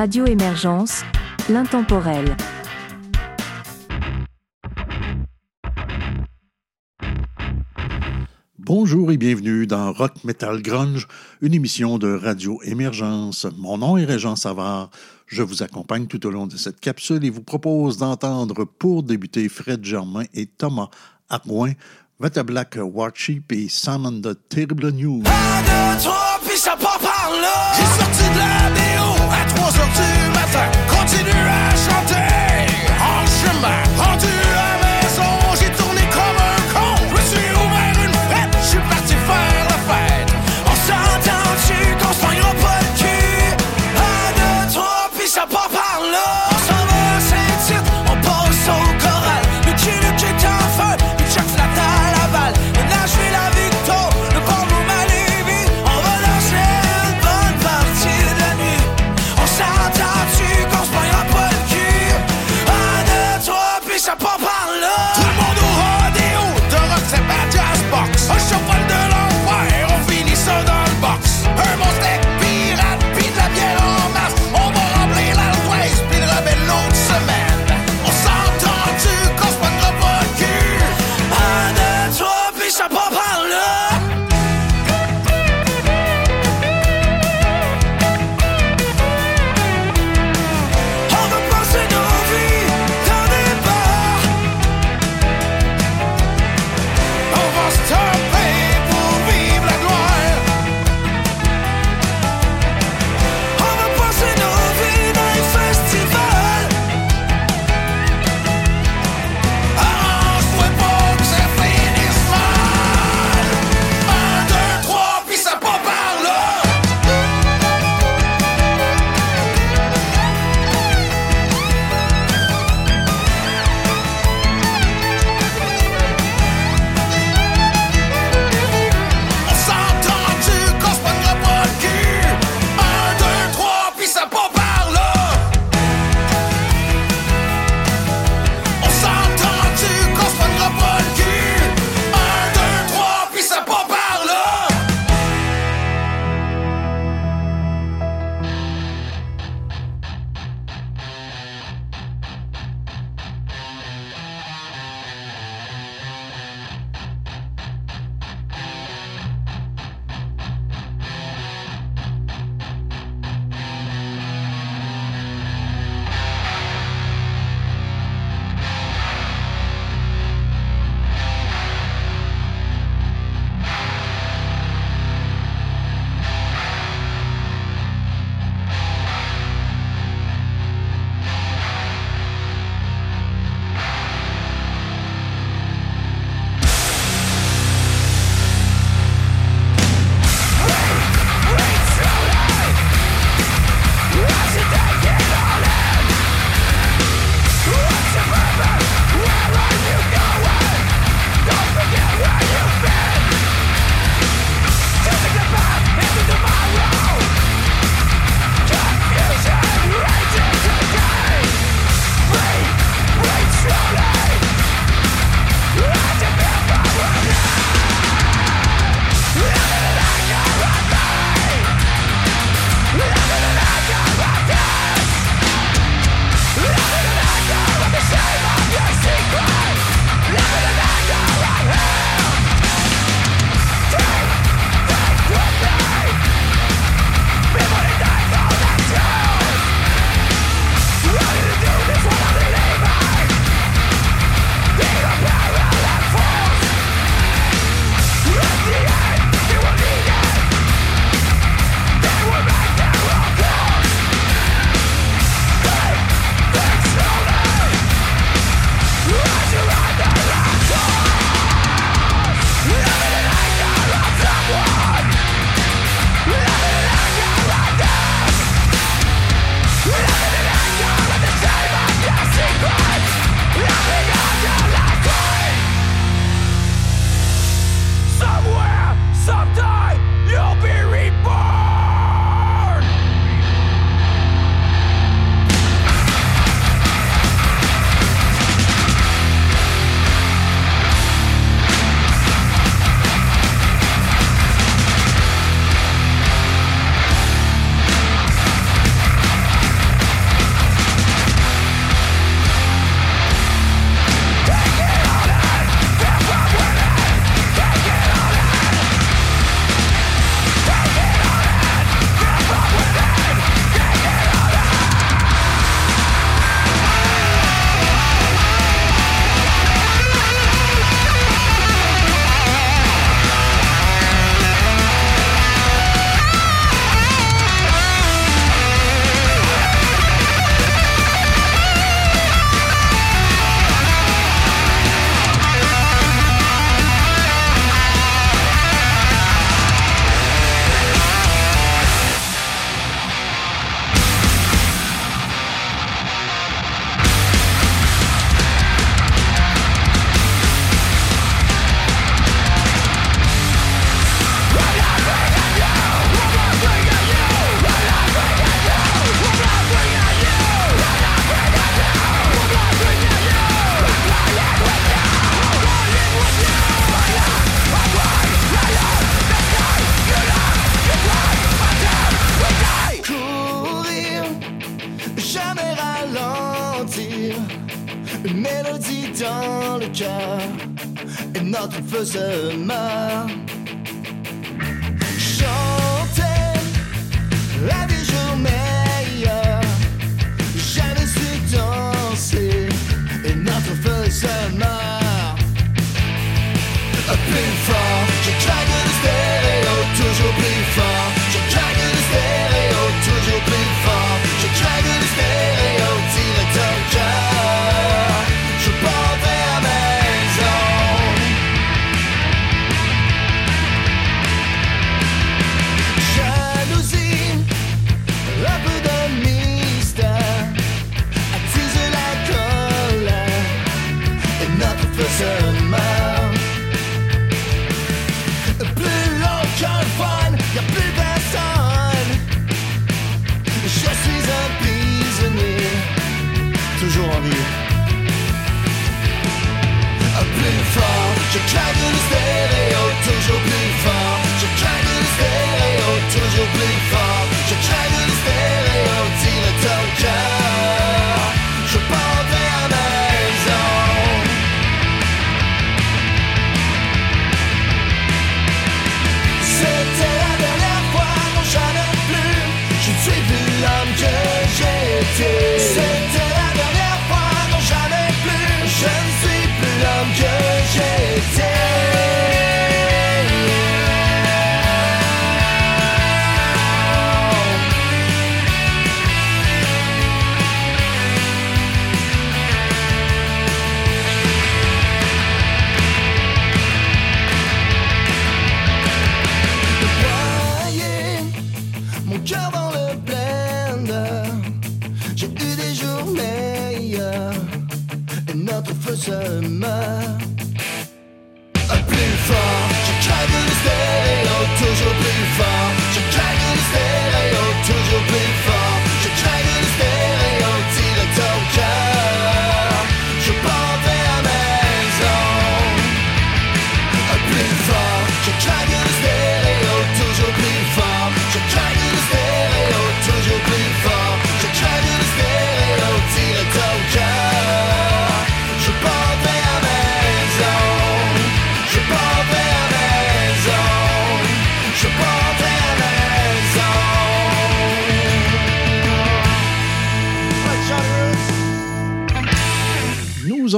Radio Émergence, l'intemporel. Bonjour et bienvenue dans Rock Metal Grunge, une émission de Radio Émergence. Mon nom est Régent Savard. Je vous accompagne tout au long de cette capsule et vous propose d'entendre pour débuter Fred Germain et Thomas Arouin, Vatablack Warship et Sam and the Terrible News.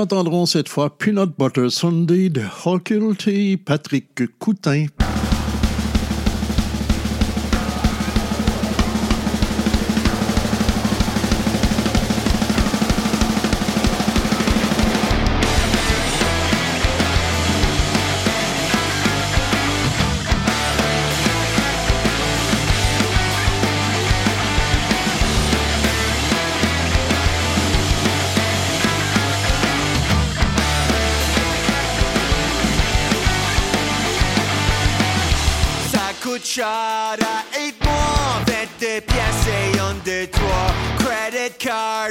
Nous entendrons cette fois Peanut Butter Sunday de T. Patrick Coutin.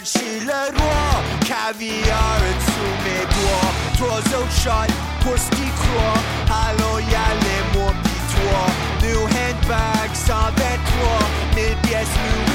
cherchez le caviar sous mes doigts. Trois autres shots pour ce I'm. New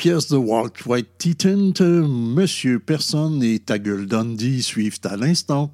Pièce de Walt White Titan, Monsieur Personne et Ta gueule suivent à l'instant.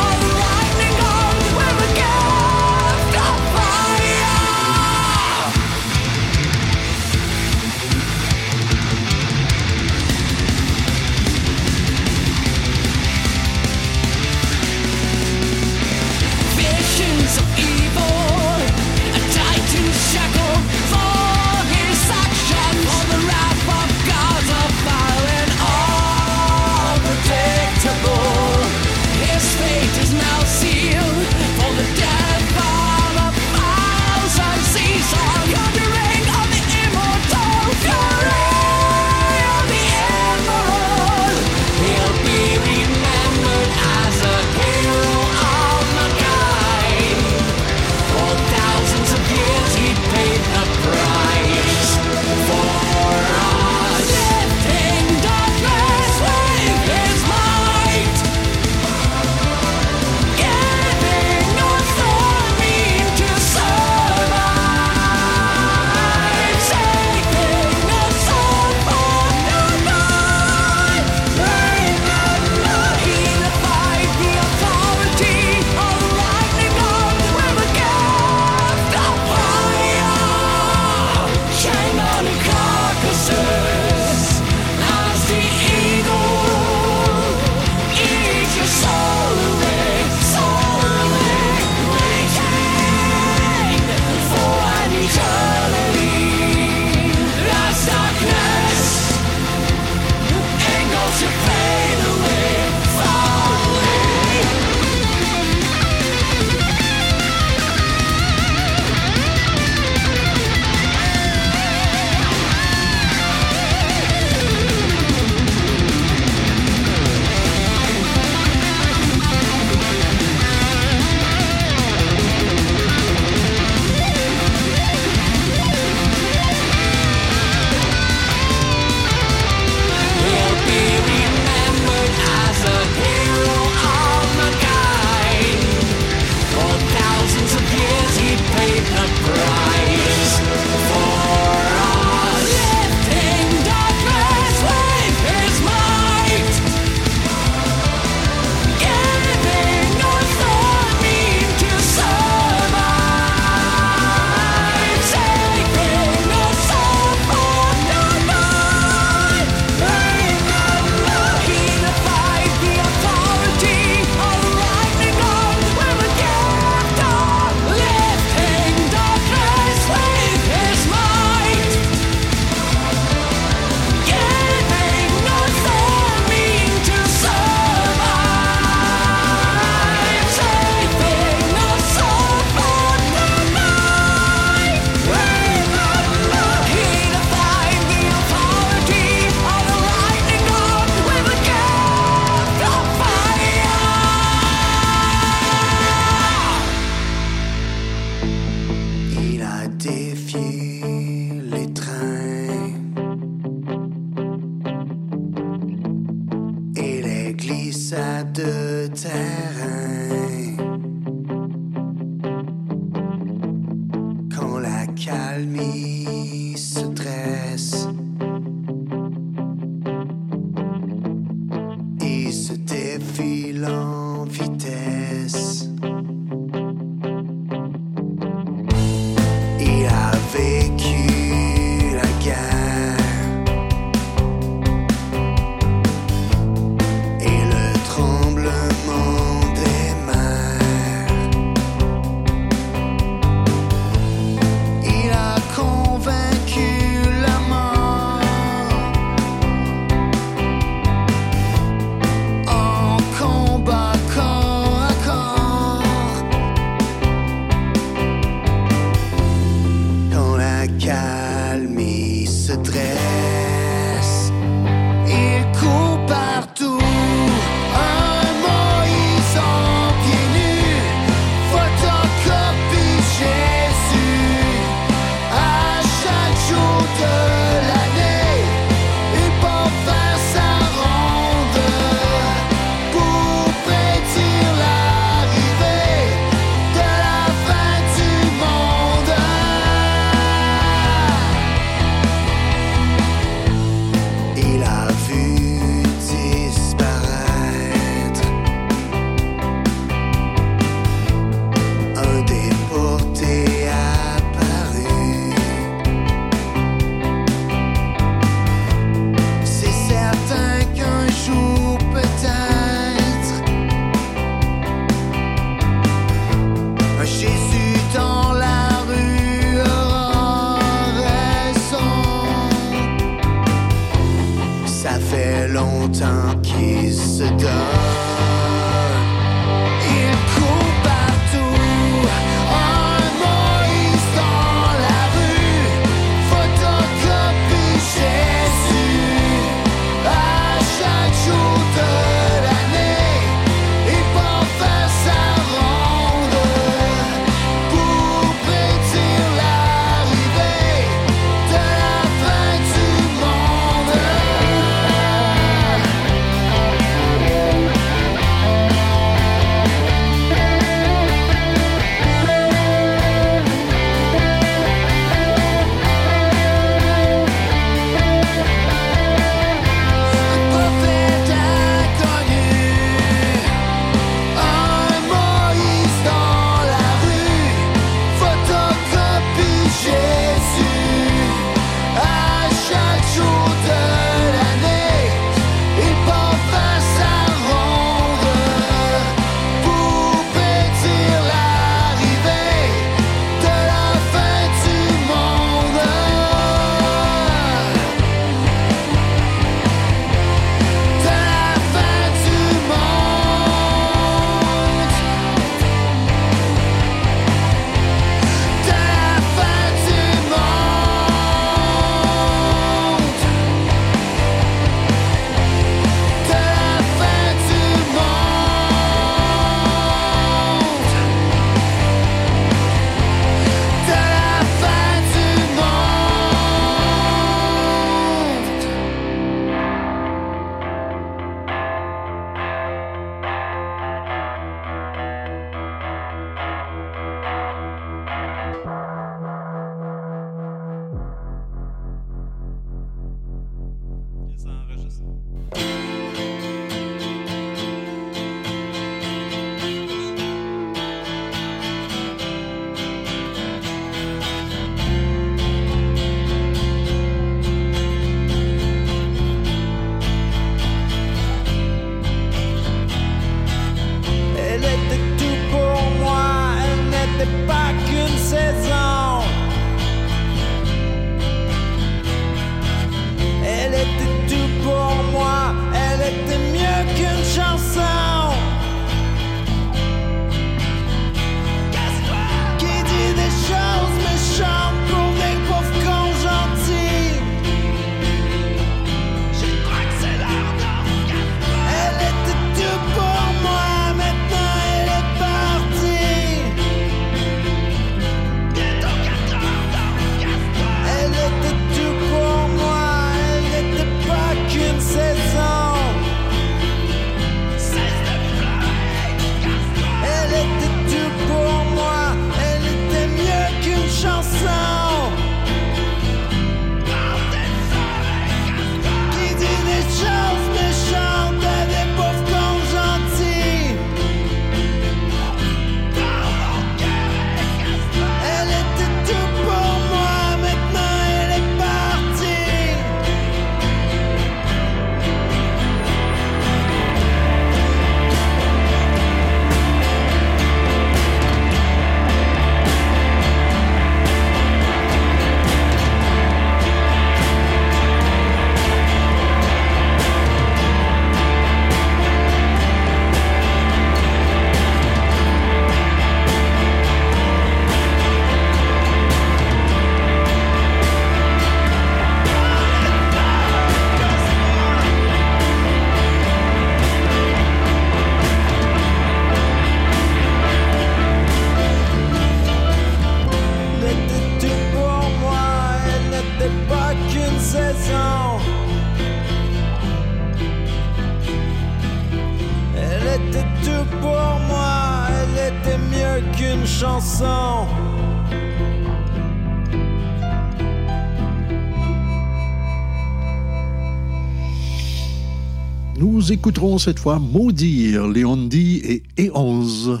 Nous écouterons cette fois Maudire Léondi et E11.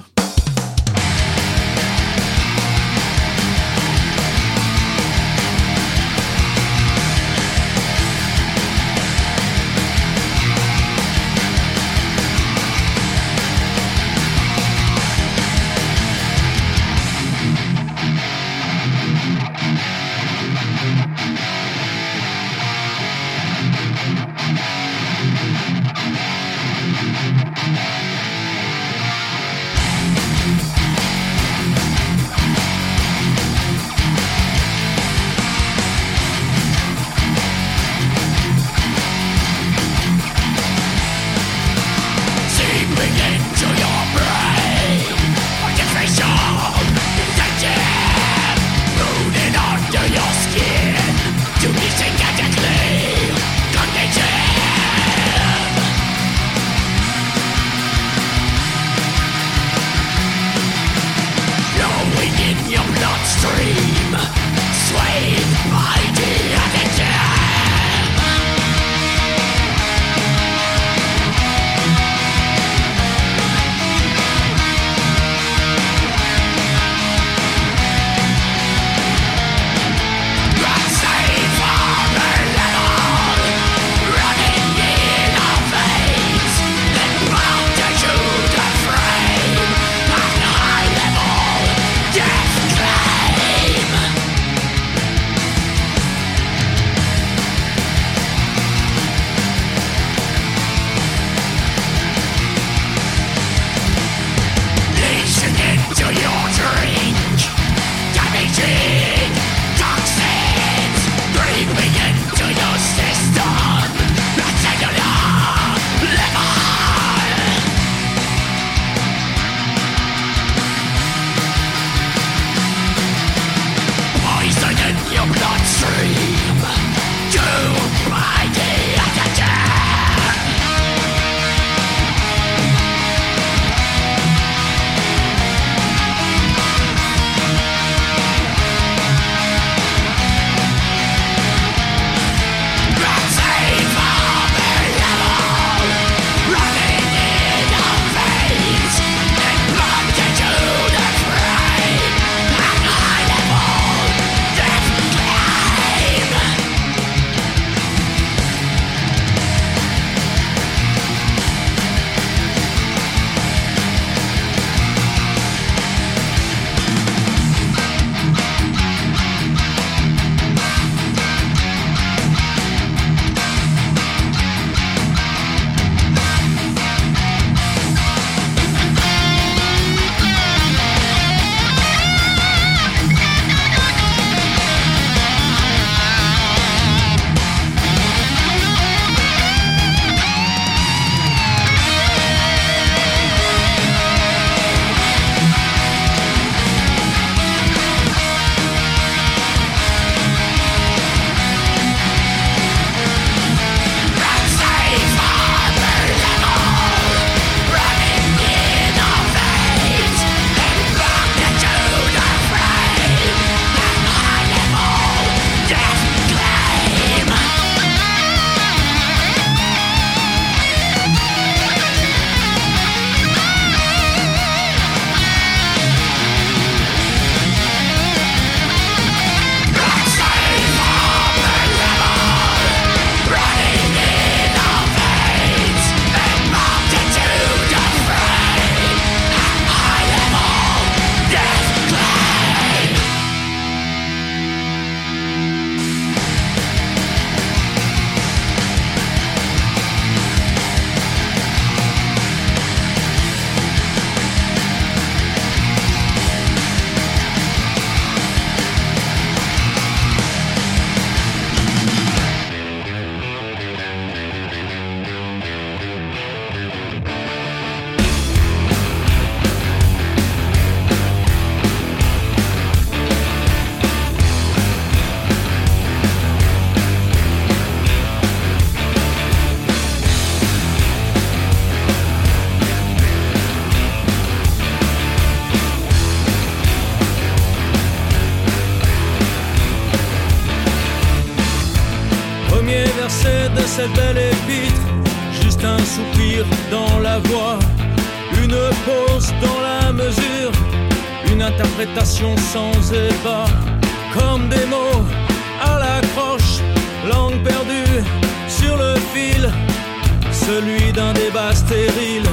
Celui d'un débat stérile,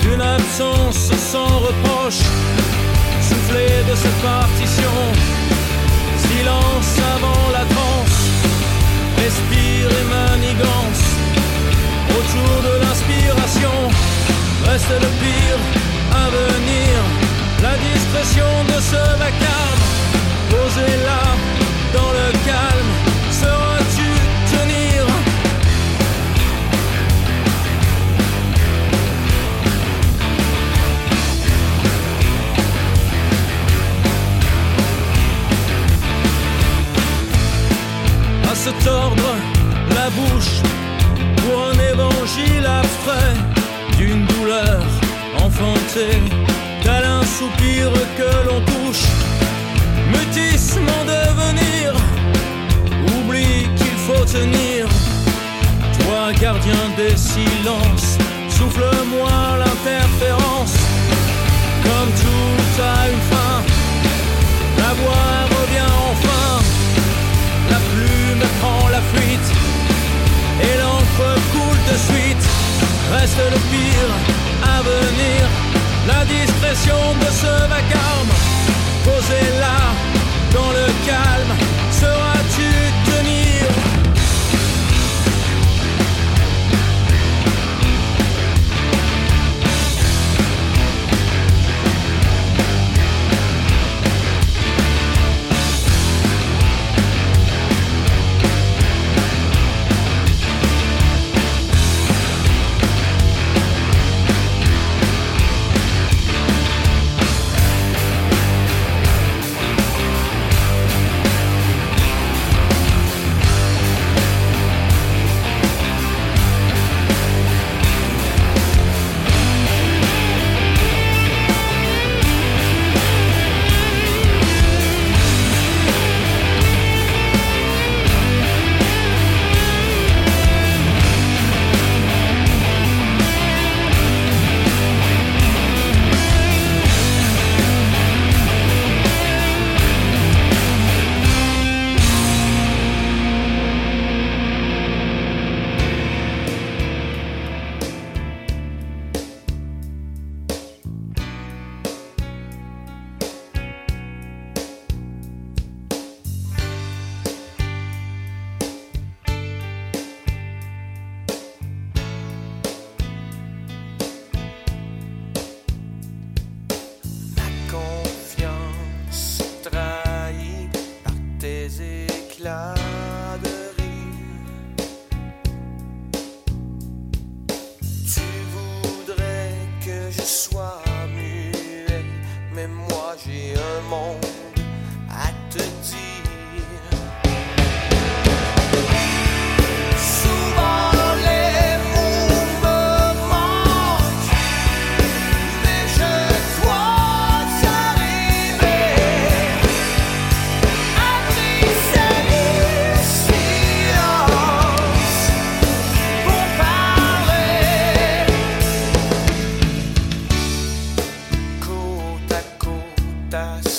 d'une absence sans reproche, soufflé de cette partition, silence avant la transe, respire et manigance, autour de l'inspiration, reste le pire à venir, la discrétion de ce vacarme, posé là, dans le calme, se tordre la bouche pour un évangile abstrait d'une douleur enfantée, tel un soupir que l'on touche, mutisme en devenir, oublie qu'il faut tenir. Toi, gardien des silences, souffle-moi l'interférence, comme tout a une fin, la voix revient enfin. Plume prend la fuite et l'encre coule de suite. Reste le pire à venir, la discrétion de ce vacarme. Posé là, dans le calme, sauras-tu cuentas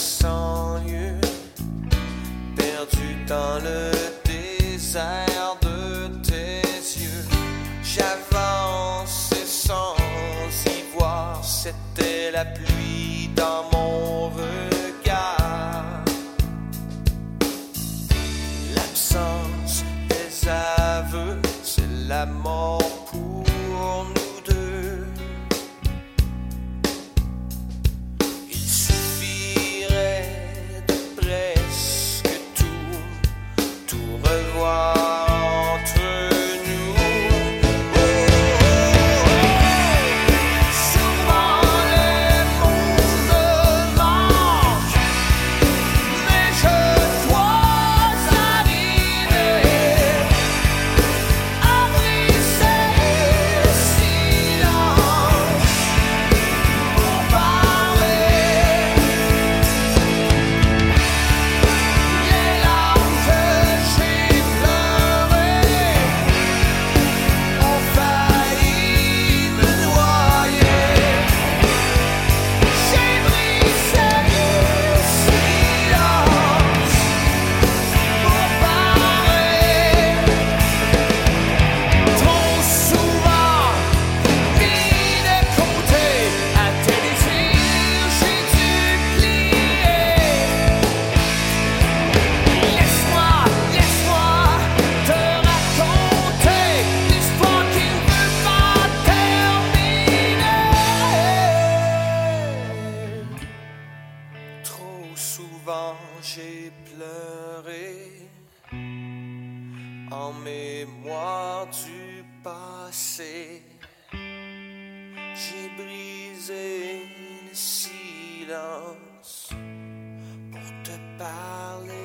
j'ai pleuré en mémoire du passé. J'ai brisé le silence pour te parler.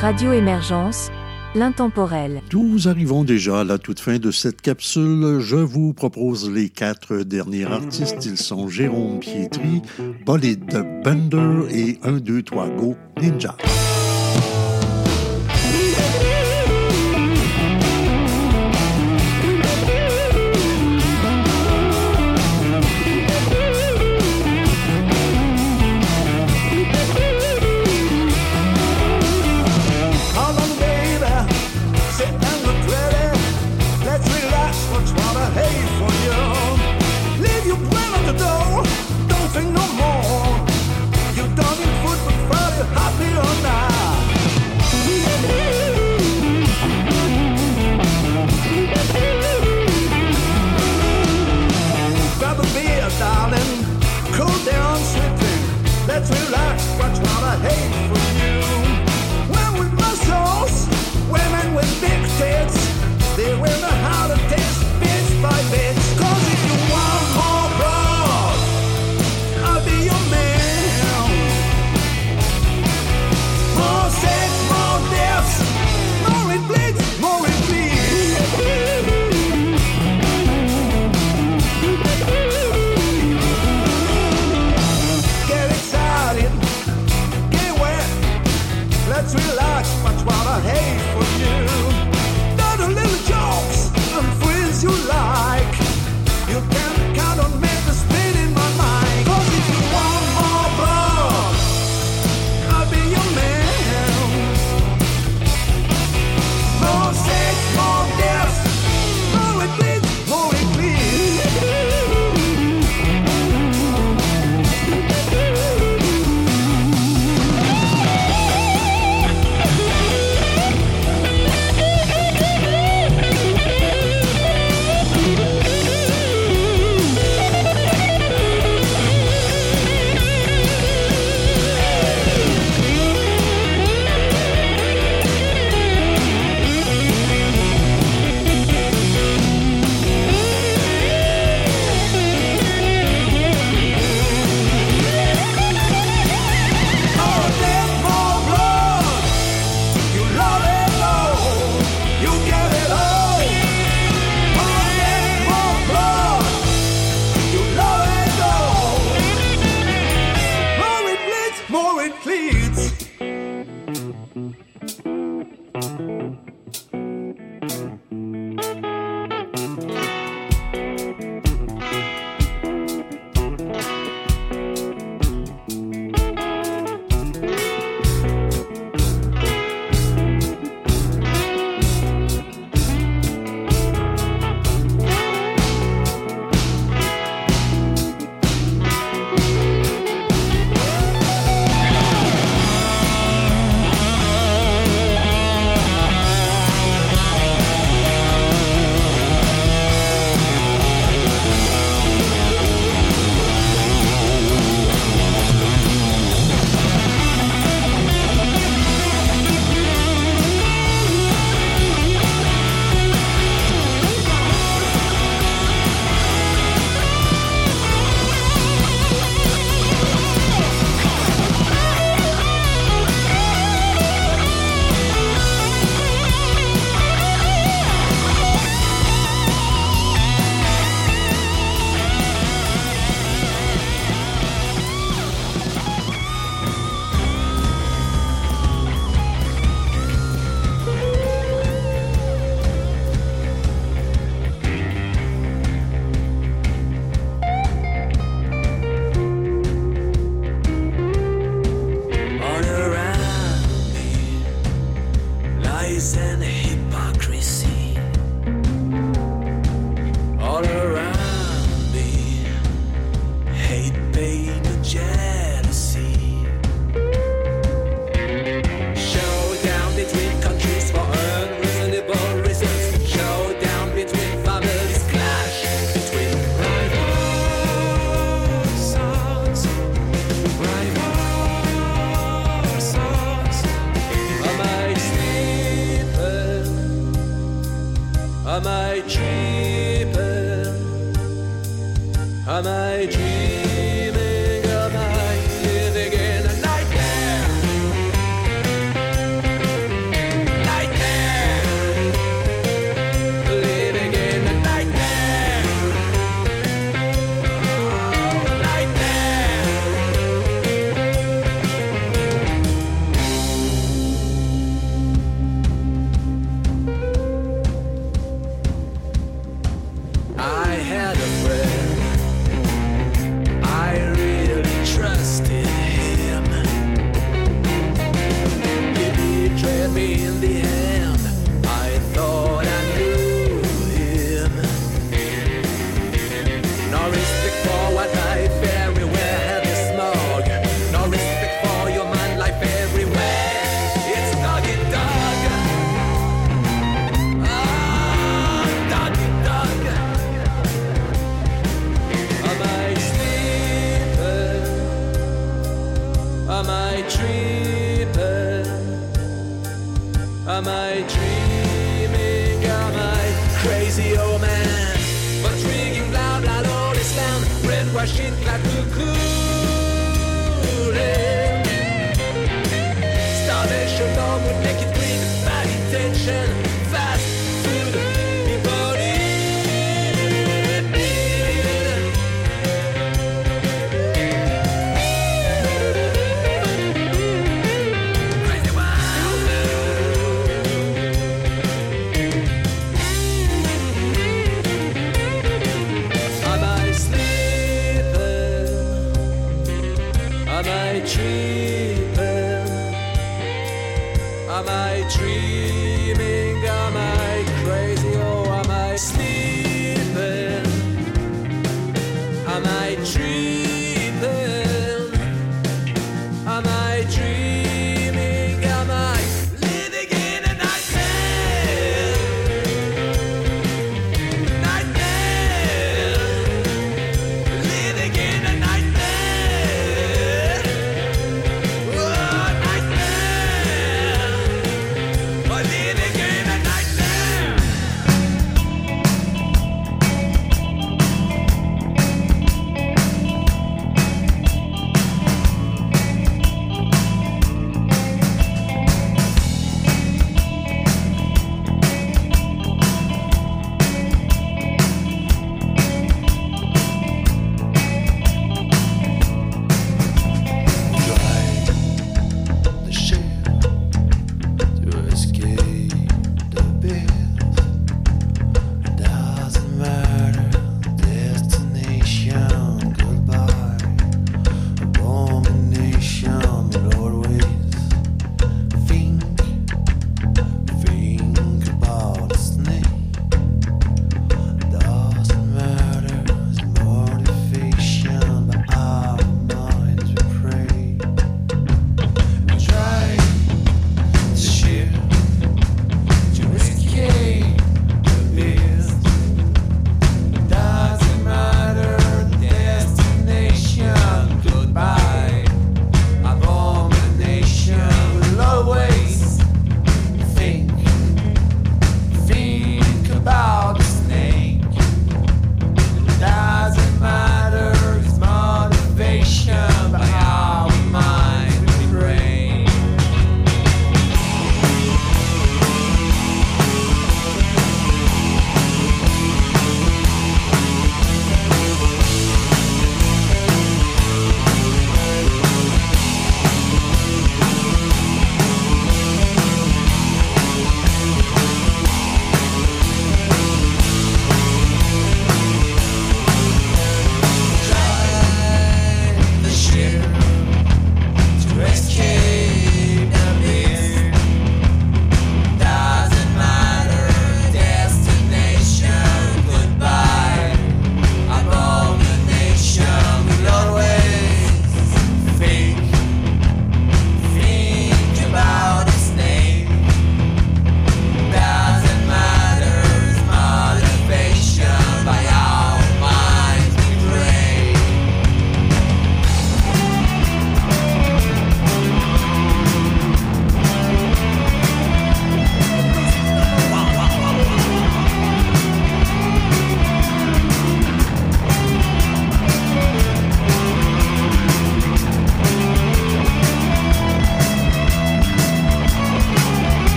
Radio Émergence, l'intemporel. Nous arrivons déjà à la toute fin de cette capsule. Je vous propose les quatre derniers artistes. Ils sont Jérôme Pietri, Bolide Bender et 1, 2, 3 Go Ninja.